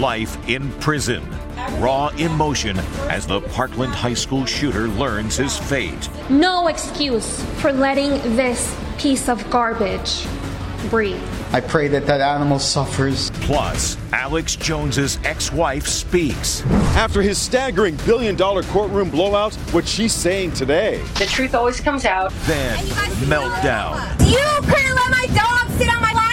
Life in prison. Raw emotion as the Parkland High School shooter learns his fate. No excuse for letting this piece of garbage breathe. I pray that that animal suffers. Plus, Alex Jones's ex-wife speaks. After his staggering billion-dollar courtroom blowout, what she's saying today. The truth always comes out. Then meltdown. You couldn't let my dog sit on my lap.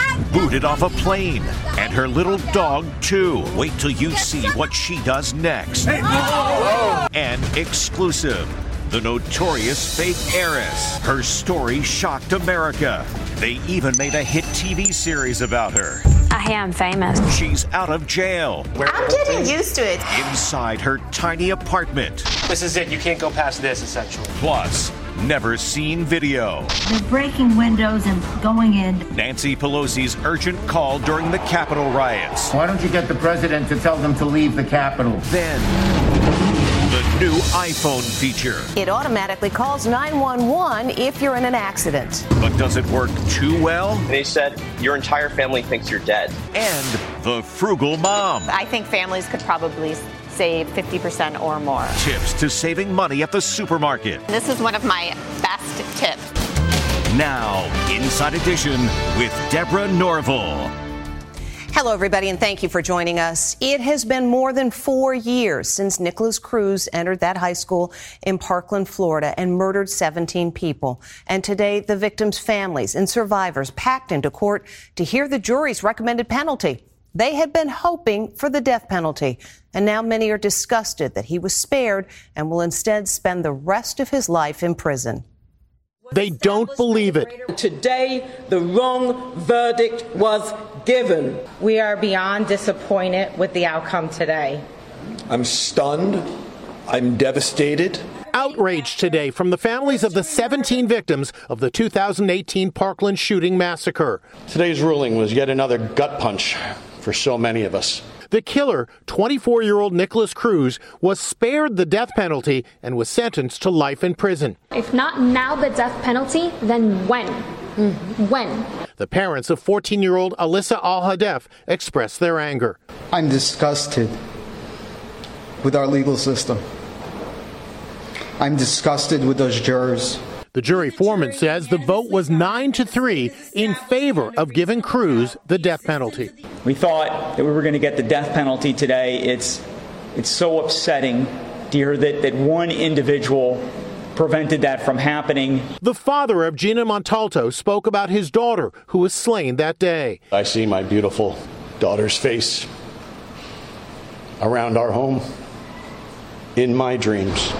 Booted off a plane, and her little dog too. Wait till you see what she does next. And exclusive. The notorious fake heiress. Her story shocked America. They even made a hit TV series about her. I am famous. She's out of jail. I'm getting used to it. Inside her tiny apartment. This is it. You can't go past this, essentially. Plus, never seen video. They're breaking windows and going in. Nancy Pelosi's urgent call during the Capitol riots. Why don't you get the president to tell them to leave the Capitol? Then, the new iPhone feature. It automatically calls 911 if you're in an accident. But does it work too well? They said your entire family thinks you're dead. And the frugal mom. I think families could probably save 50% or more. Tips to saving money at the supermarket. This is one of my best tips. Now, Inside Edition with Deborah Norville. Hello, everybody, and thank you for joining us. It has been more than four years since Nikolas Cruz entered that high school in Parkland, Florida, and murdered 17 people. And today, the victims' families and survivors packed into court to hear the jury's recommended penalty. They had been hoping for the death penalty, and now many are disgusted that he was spared and will instead spend the rest of his life in prison. They don't believe it. Today, the wrong verdict was given. We are beyond disappointed with the outcome today. I'm stunned. I'm devastated. Outrage today from the families of the 17 victims of the 2018 Parkland shooting massacre. Today's ruling was yet another gut punch for so many of us. The killer, 24 year old Nikolas Cruz, was spared the death penalty and was sentenced to life in prison. If not now the death penalty, then when? Mm-hmm. When? The parents of 14 year old Alyssa Alhadeff expressed their anger. I'm disgusted with our legal system. I'm disgusted with those jurors. The jury foreman says the vote was 9 to 3 in favor of giving Cruz the death penalty. We thought that we were going to get the death penalty today. It's it's so upsetting to hear that, that one individual prevented that from happening. The father of Gina Montalto spoke about his daughter who was slain that day. I see my beautiful daughter's face around our home in my dreams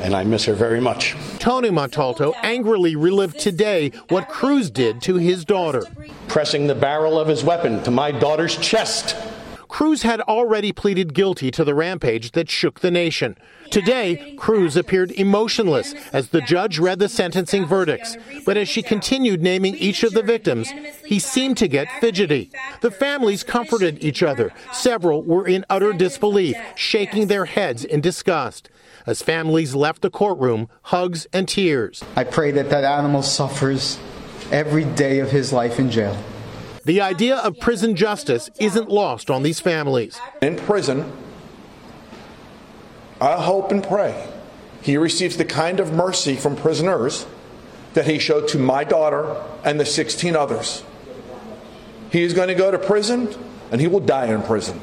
and I miss her very much. Tony Montalto angrily relived today what Cruz did to his daughter. Pressing the barrel of his weapon to my daughter's chest. Cruz had already pleaded guilty to the rampage that shook the nation. Today, Cruz appeared emotionless as the judge read the sentencing verdicts. But as she continued naming each of the victims, he seemed to get fidgety. The families comforted each other. Several were in utter disbelief, shaking their heads in disgust. As families left the courtroom, hugs and tears. I pray that that animal suffers every day of his life in jail. The idea of prison justice isn't lost on these families. In prison, I hope and pray he receives the kind of mercy from prisoners that he showed to my daughter and the 16 others. He is going to go to prison and he will die in prison.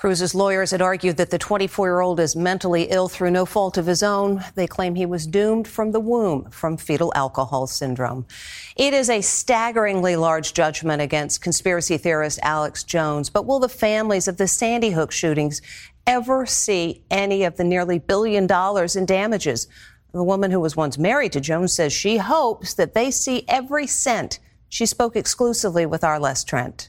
Cruz's lawyers had argued that the 24 year old is mentally ill through no fault of his own. They claim he was doomed from the womb from fetal alcohol syndrome. It is a staggeringly large judgment against conspiracy theorist Alex Jones, but will the families of the Sandy Hook shootings ever see any of the nearly billion dollars in damages? The woman who was once married to Jones says she hopes that they see every cent. She spoke exclusively with Arless Trent.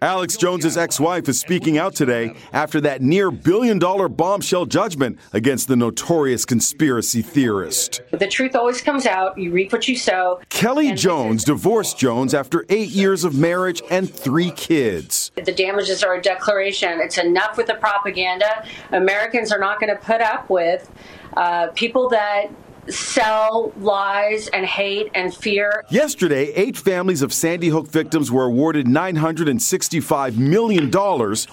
Alex Jones's ex-wife is speaking out today after that near billion-dollar bombshell judgment against the notorious conspiracy theorist. The truth always comes out. You reap what you sow. Kelly Jones divorced Jones after eight years of marriage and three kids. The damages are a declaration. It's enough with the propaganda. Americans are not going to put up with uh, people that sell lies and hate and fear. Yesterday, eight families of Sandy Hook victims were awarded $965 million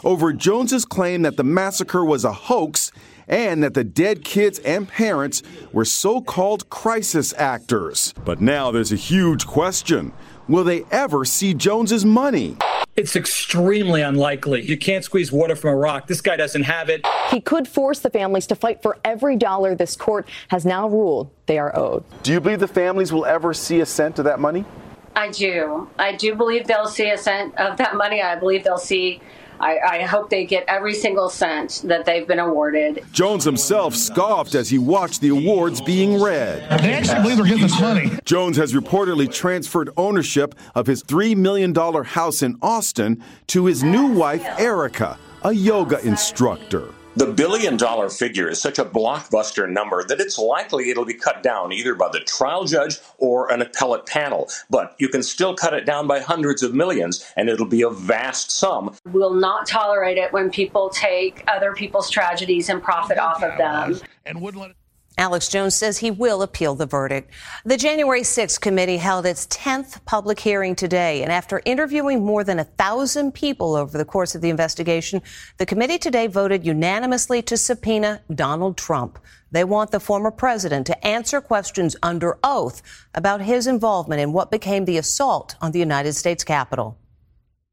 over Jones's claim that the massacre was a hoax and that the dead kids and parents were so called crisis actors. But now there's a huge question. Will they ever see Jones's money? It's extremely unlikely. You can't squeeze water from a rock. This guy doesn't have it. He could force the families to fight for every dollar this court has now ruled they are owed. Do you believe the families will ever see a cent of that money? I do. I do believe they'll see a cent of that money. I believe they'll see I, I, hope they get every single cent that they've been awarded. Jones himself scoffed as he watched the awards being read. They actually believe they're getting this money. Jones has reportedly transferred ownership of his $3 million house in Austin to his new wife, Erika, a yoga instructor. The billion dollar figure is such a blockbuster number that it's likely it'll be cut down either by the trial judge or an appellate panel. But you can still cut it down by hundreds of millions, and it'll be a vast sum. We'll not tolerate it when people take other people's tragedies and profit off of them. And wouldn't let it- Alex Jones says he will appeal the verdict. The January 6th committee held its 10th public hearing today, and after interviewing more than a thousand people over the course of the investigation, the committee today voted unanimously to subpoena Donald Trump. They want the former president to answer questions under oath about his involvement in what became the assault on the United States Capitol.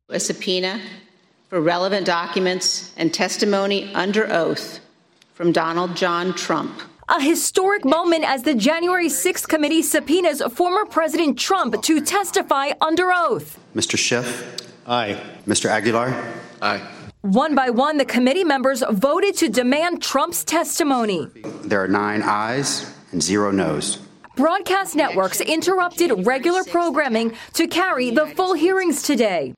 A subpoena for relevant documents and testimony under oath from Donald John Trump. A historic moment as the January 6th committee subpoenas former President Trump to testify under oath. Mr. Schiff? Aye. Mr. Aguilar? Aye. One by one, the committee members voted to demand Trump's testimony. There are nine ayes and zero noes. Broadcast networks interrupted regular programming to carry the full hearings today.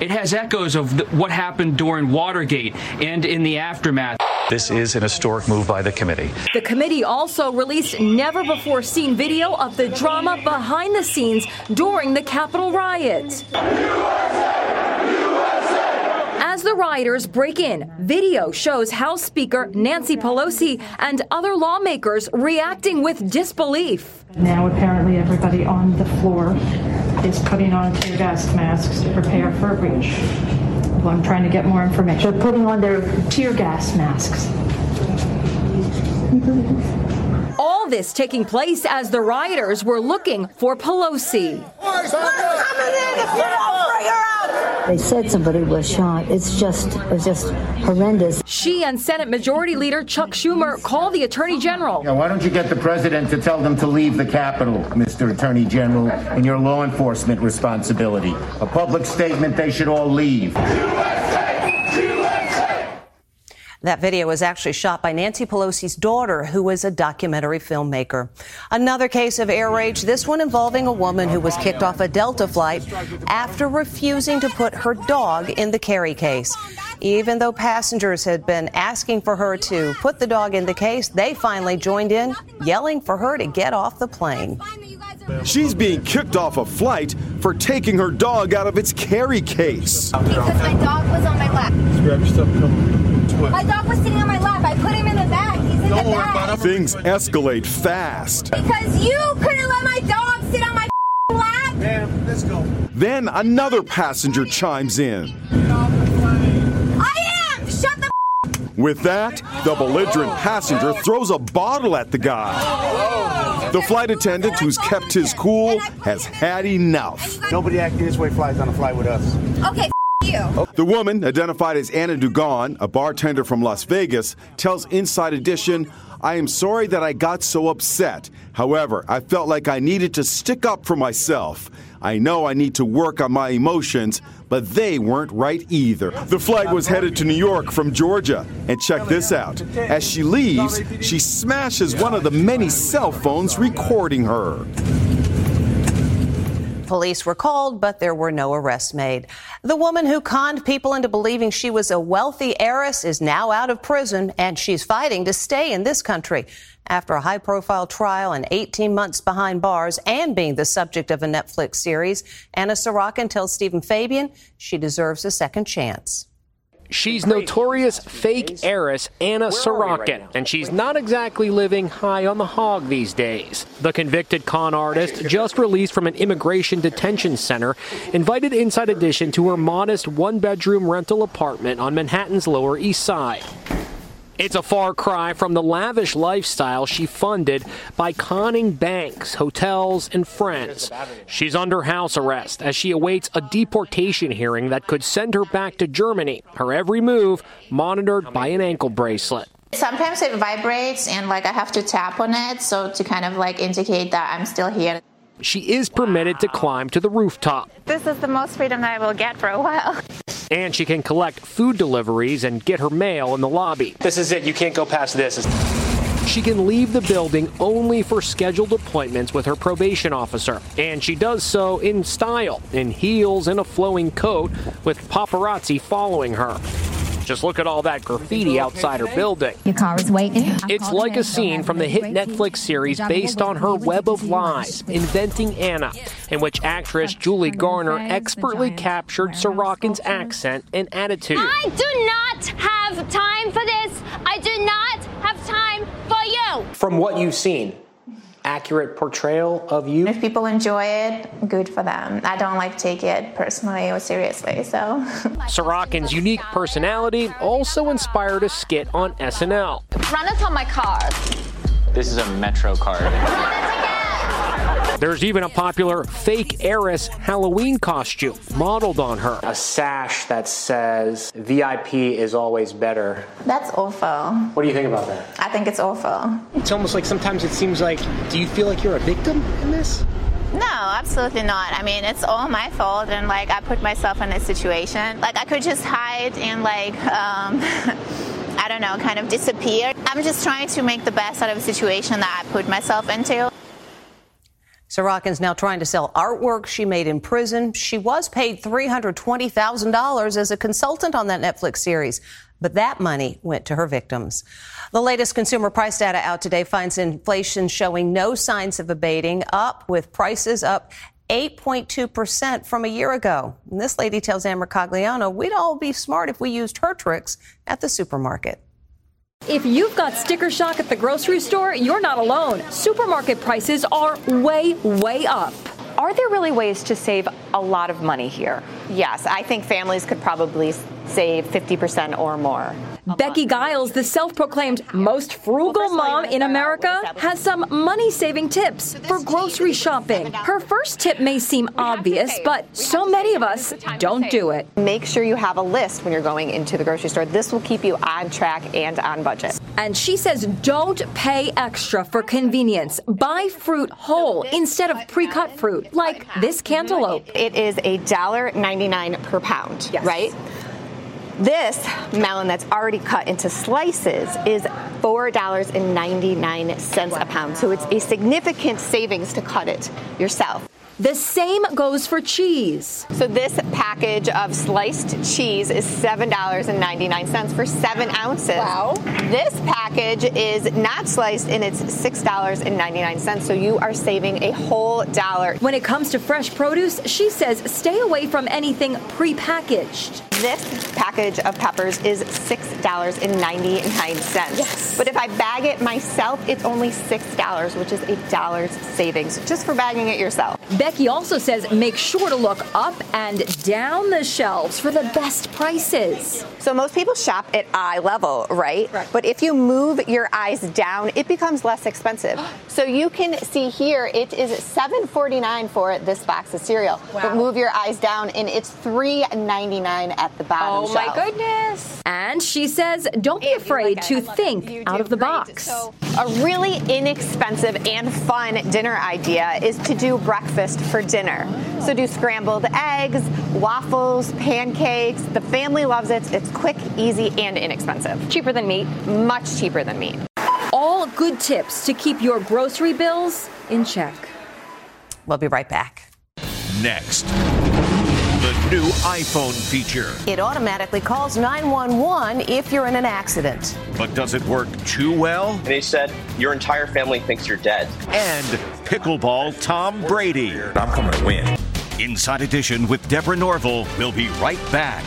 It has echoes of the, what happened during Watergate and in the aftermath. This is an historic move by the committee. The committee also released never before seen video of the drama behind the scenes during the Capitol riot. As the rioters break in, video shows House Speaker Nancy Pelosi and other lawmakers reacting with disbelief. Now, apparently, everybody on the floor is putting on tear gas masks to prepare for a breach. Well, I'm trying to get more information. They're putting on their tear gas masks. All this taking place as the rioters were looking for Pelosi. They said somebody was shot. It's just, it's just horrendous. She and Senate Majority Leader Chuck Schumer called the Attorney General. Yeah, why don't you get the president to tell them to leave the Capitol, Mr. Attorney General, in your law enforcement responsibility? A public statement they should all leave. That video was actually shot by Nancy Pelosi's daughter, who is a documentary filmmaker. Another case of air rage, this one involving a woman who was kicked off a Delta flight after refusing to put her dog in the carry case. Even though passengers had been asking for her to put the dog in the case, they finally joined in, yelling for her to get off the plane. She's being kicked off a flight for taking her dog out of its carry case. Because my dog was on my lap. Grab your stuff, come. My dog was sitting on my lap. I put him in the bag. He's in Don't the worry bag. about it. Things escalate fast. Because you couldn't let my dog sit on my lap. Ma'am, let's go. Then another passenger chimes in. I am! Shut the With that, the belligerent passenger throws a bottle at the guy. The flight attendant, who's kept his cool, has had enough. Nobody acting this way flies on a flight with us. Okay, you. The woman, identified as Anna Dugan, a bartender from Las Vegas, tells Inside Edition, I am sorry that I got so upset. However, I felt like I needed to stick up for myself. I know I need to work on my emotions, but they weren't right either. The flight was headed to New York from Georgia. And check this out. As she leaves, she smashes one of the many cell phones recording her. Police were called, but there were no arrests made. The woman who conned people into believing she was a wealthy heiress is now out of prison, and she's fighting to stay in this country. After a high profile trial and 18 months behind bars and being the subject of a Netflix series, Anna Sorokin tells Steven Fabian she deserves a second chance. She's notorious fake heiress Anna Sorokin, and she's not exactly living high on the hog these days. The convicted con artist, just released from an immigration detention center, invited Inside Edition to her modest one bedroom rental apartment on Manhattan's Lower East Side. It's a far cry from the lavish lifestyle she funded by conning banks, hotels, and friends. She's under house arrest as she awaits a deportation hearing that could send her back to Germany, her every move monitored by an ankle bracelet. Sometimes it vibrates and like I have to tap on it so to kind of like indicate that I'm still here. She is permitted to climb to the rooftop. This is the most freedom that I will get for a while. And she can collect food deliveries and get her mail in the lobby. This is it. You can't go past this. She can leave the building only for scheduled appointments with her probation officer. And she does so in style, in heels and a flowing coat, with paparazzi following her. Just look at all that graffiti outside her building. Your car is waiting. It's like a scene from the hit Netflix series based on her Web of Lies, Inventing Anna, in which actress Julia Garner expertly captured Sorokin's accent and attitude. I do not have time for this. I do not have time for you. From what you've seen, accurate portrayal of you? If people enjoy it, good for them. I don't like take it personally or seriously, so. Sorokin's unique personality also inspired a skit on SNL. Run it on my card. This is a Metro card. There's even a popular fake heiress Halloween costume modeled on her. A sash that says VIP is always better. That's awful. What do you think about that? I think it's awful. It's almost like sometimes it seems like, do you feel like you're a victim in this? No, absolutely not. I mean, it's all my fault, and like I put myself in this situation. Like I could just hide and like, um, I don't know, kind of disappear. I'm just trying to make the best out of a situation that I put myself into. Sorokin's now trying to sell artwork she made in prison. She was paid $320,000 as a consultant on that Netflix series, but that money went to her victims. The latest consumer price data out today finds inflation showing no signs of abating, up with prices up 8.2% from a year ago. And this lady tells Amber Cagliano we'd all be smart if we used her tricks at the supermarket. If you've got sticker shock at the grocery store, you're not alone. Supermarket prices are way, way up. Are there really ways to save a lot of money here? Yes, I think families could probably save 50% or more. Becky Guiles, the self proclaimed most frugal mom in America, has some money saving tips for grocery shopping. Her first tip may seem obvious, but so many of us don't do it. Make sure you have a list when you're going into the grocery store. This will keep you on track and on budget. And she says don't pay extra for convenience. Buy fruit whole instead of pre cut fruit, like this cantaloupe. It is a $1.99 per pound, yes. right? This melon that's already cut into slices is $4.99 a pound. So it's a significant savings to cut it yourself. The same goes for cheese. So this package of sliced cheese is $7.99 for seven ounces. Wow. This package is not sliced and it's $6.99. So you are saving a whole dollar. When it comes to fresh produce, she says stay away from anything prepackaged. This package of peppers is $6.99. Yes. But if I bag it myself, it's only $6, which is a dollar's savings just for bagging it yourself. Becky also says make sure to look up and down the shelves for the best prices. So most people shop at eye level, right? right? But if you move your eyes down, it becomes less expensive. so you can see here, it is $7.49 for this box of cereal. Wow. But move your eyes down, and it's $3.99 at the bottom. Oh shelf. my goodness! And she says, don't be afraid like to think out of the great. box. So a really inexpensive and fun dinner idea is to do breakfast for dinner. So do scrambled eggs, waffles, pancakes. The family loves it. It's quick, easy, and inexpensive. Cheaper than meat. Much cheaper than meat. All good tips to keep your grocery bills in check. We'll be right back. Next. The new iPhone feature. It automatically calls 911 if you're in an accident. But does it work too well? And he said, Your entire family thinks you're dead. And pickleball Tom Brady. I'm coming to win. Inside Edition with Deborah Norville will be right back.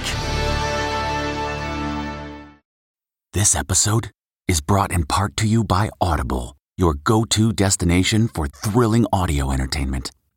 This episode is brought in part to you by Audible, your go to destination for thrilling audio entertainment.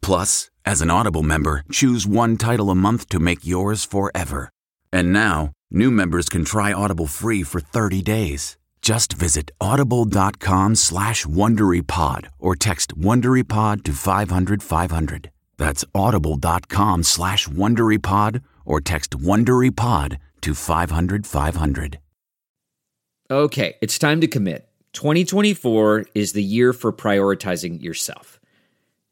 Plus, as an Audible member, choose one title a month to make yours forever. And now, new members can try Audible free for 30 days. Just visit audible.com slash WonderyPod or text WonderyPod to 500, 500. That's audible.com slash WonderyPod or text WonderyPod to 500, 500. Okay, it's time to commit. 2024 is the year for prioritizing yourself.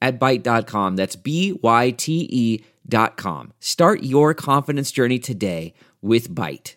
at Byte.com. That's B-Y-T-E dot com. Start your confidence journey today with Byte.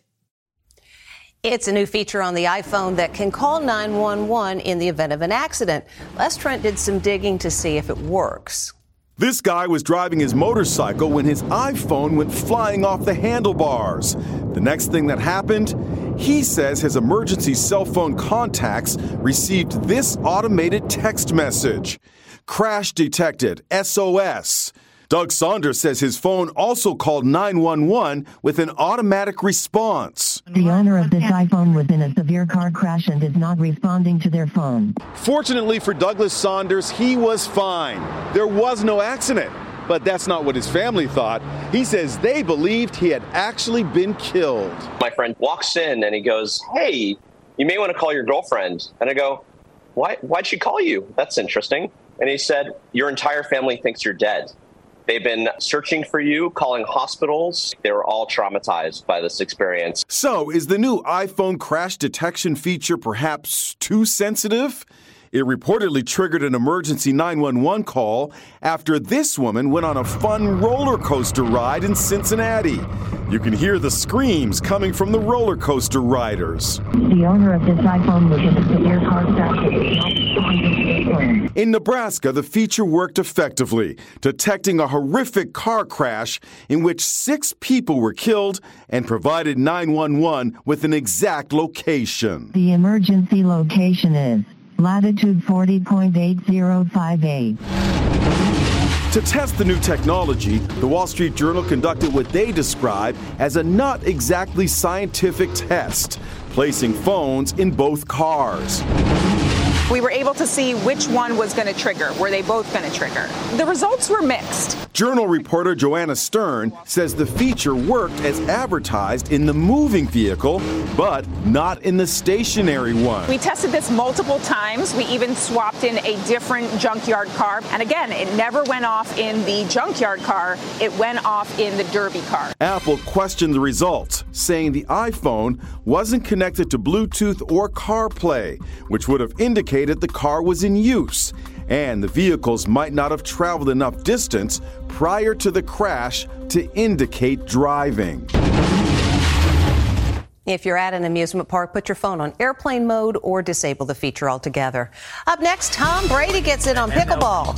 It's a new feature on the iPhone that can call 911 in the event of an accident. Les Trent did some digging to see if it works. This guy was driving his motorcycle when his iPhone went flying off the handlebars. The next thing that happened, he says his emergency cell phone contacts received this automated text message Crash detected, SOS. Doug Saunders says his phone also called 911 with an automatic response. The owner of this iPhone was in a severe car crash and is not responding to their phone. Fortunately for Douglas Saunders, he was fine. There was no accident. But that's not what his family thought. He says they believed he had actually been killed. My friend walks in and he goes, Hey, you may want to call your girlfriend. And I go, Why, Why'd she call you? That's interesting. And he said, Your entire family thinks you're dead. They've been searching for you, calling hospitals. They were all traumatized by this experience. So, is the new iPhone crash detection feature perhaps too sensitive? It reportedly triggered an emergency 911 call after this woman went on a fun roller coaster ride in Cincinnati. You can hear the screams coming from the roller coaster riders. The owner of this iPhone was in a severe car crash. In Nebraska, the feature worked effectively, detecting a horrific car crash in which six people were killed and provided 911 with an exact location. The emergency location is latitude 40.8058. To test the new technology, the Wall Street Journal conducted what they describe as a not exactly scientific test, placing phones in both cars. We were able to see which one was going to trigger. Were they both going to trigger? The results were mixed. Journal reporter Joanna Stern says the feature worked as advertised in the moving vehicle, but not in the stationary one. We tested this multiple times. We even swapped in a different junkyard car. And again, it never went off in the junkyard car, it went off in the Derby car. Apple questioned the results, saying the iPhone wasn't connected to Bluetooth or CarPlay, which would have indicated the car was in use and the vehicles might not have traveled enough distance prior to the crash to indicate driving. If you're at an amusement park, put your phone on airplane mode or disable the feature altogether. Up next, Tom Brady gets in on pickleball.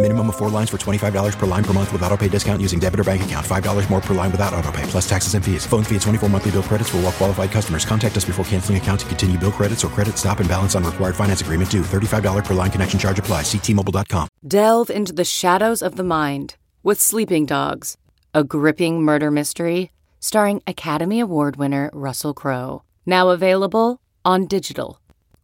Minimum of four lines for $25 per line per month with auto pay discount using debit or bank account. $5 more per line without auto pay, plus taxes and fees. Phone fee at 24 monthly bill credits for all well qualified customers. Contact us before canceling account to continue bill credits or credit stop and balance on required finance agreement due. $35 per line connection charge apply. Ctmobile.com. Delve into the shadows of the mind with Sleeping Dogs, a gripping murder mystery starring Academy Award winner Russell Crowe. Now available on digital.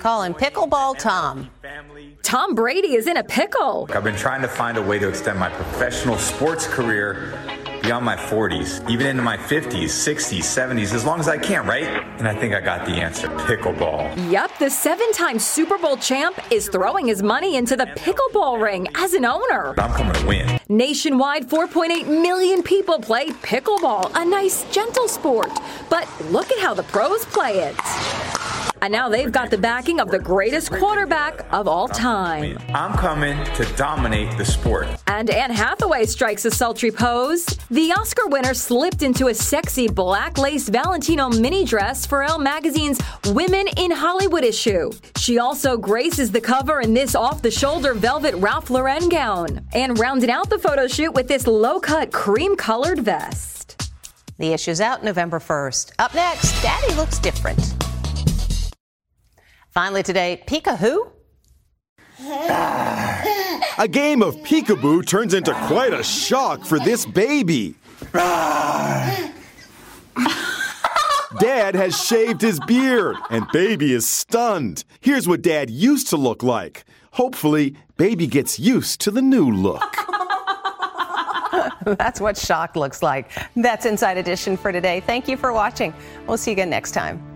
Calling Pickleball Tom. Tom Brady is in a pickle. I've been trying to find a way to extend my professional sports career beyond my 40s, even into my 50s, 60s, 70s, as long as I can, right? And I think I got the answer pickleball. Yep, the seven time Super Bowl champ is throwing his money into the pickleball ring as an owner. I'm coming to win. Nationwide, 4.8 million people play pickleball, a nice, gentle sport. But look at how the pros play it. And now they've got the backing of the greatest quarterback of all time. I'm coming to dominate the sport. And Anne Hathaway strikes a sultry pose. The Oscar winner slipped into a sexy black lace Valentino mini dress for Elle magazine's Women in Hollywood issue. She also graces the cover in this off the shoulder velvet Ralph Lauren gown and rounded out the photo shoot with this low cut cream colored vest. The issue's out November 1st. Up next, Daddy looks different. Finally today, Pika who? A game of peekaboo turns into quite a shock for this baby. Dad has shaved his beard, and baby is stunned. Here's what dad used to look like. Hopefully, baby gets used to the new look. That's what shock looks like. That's Inside Edition for today. Thank you for watching. We'll see you again next time.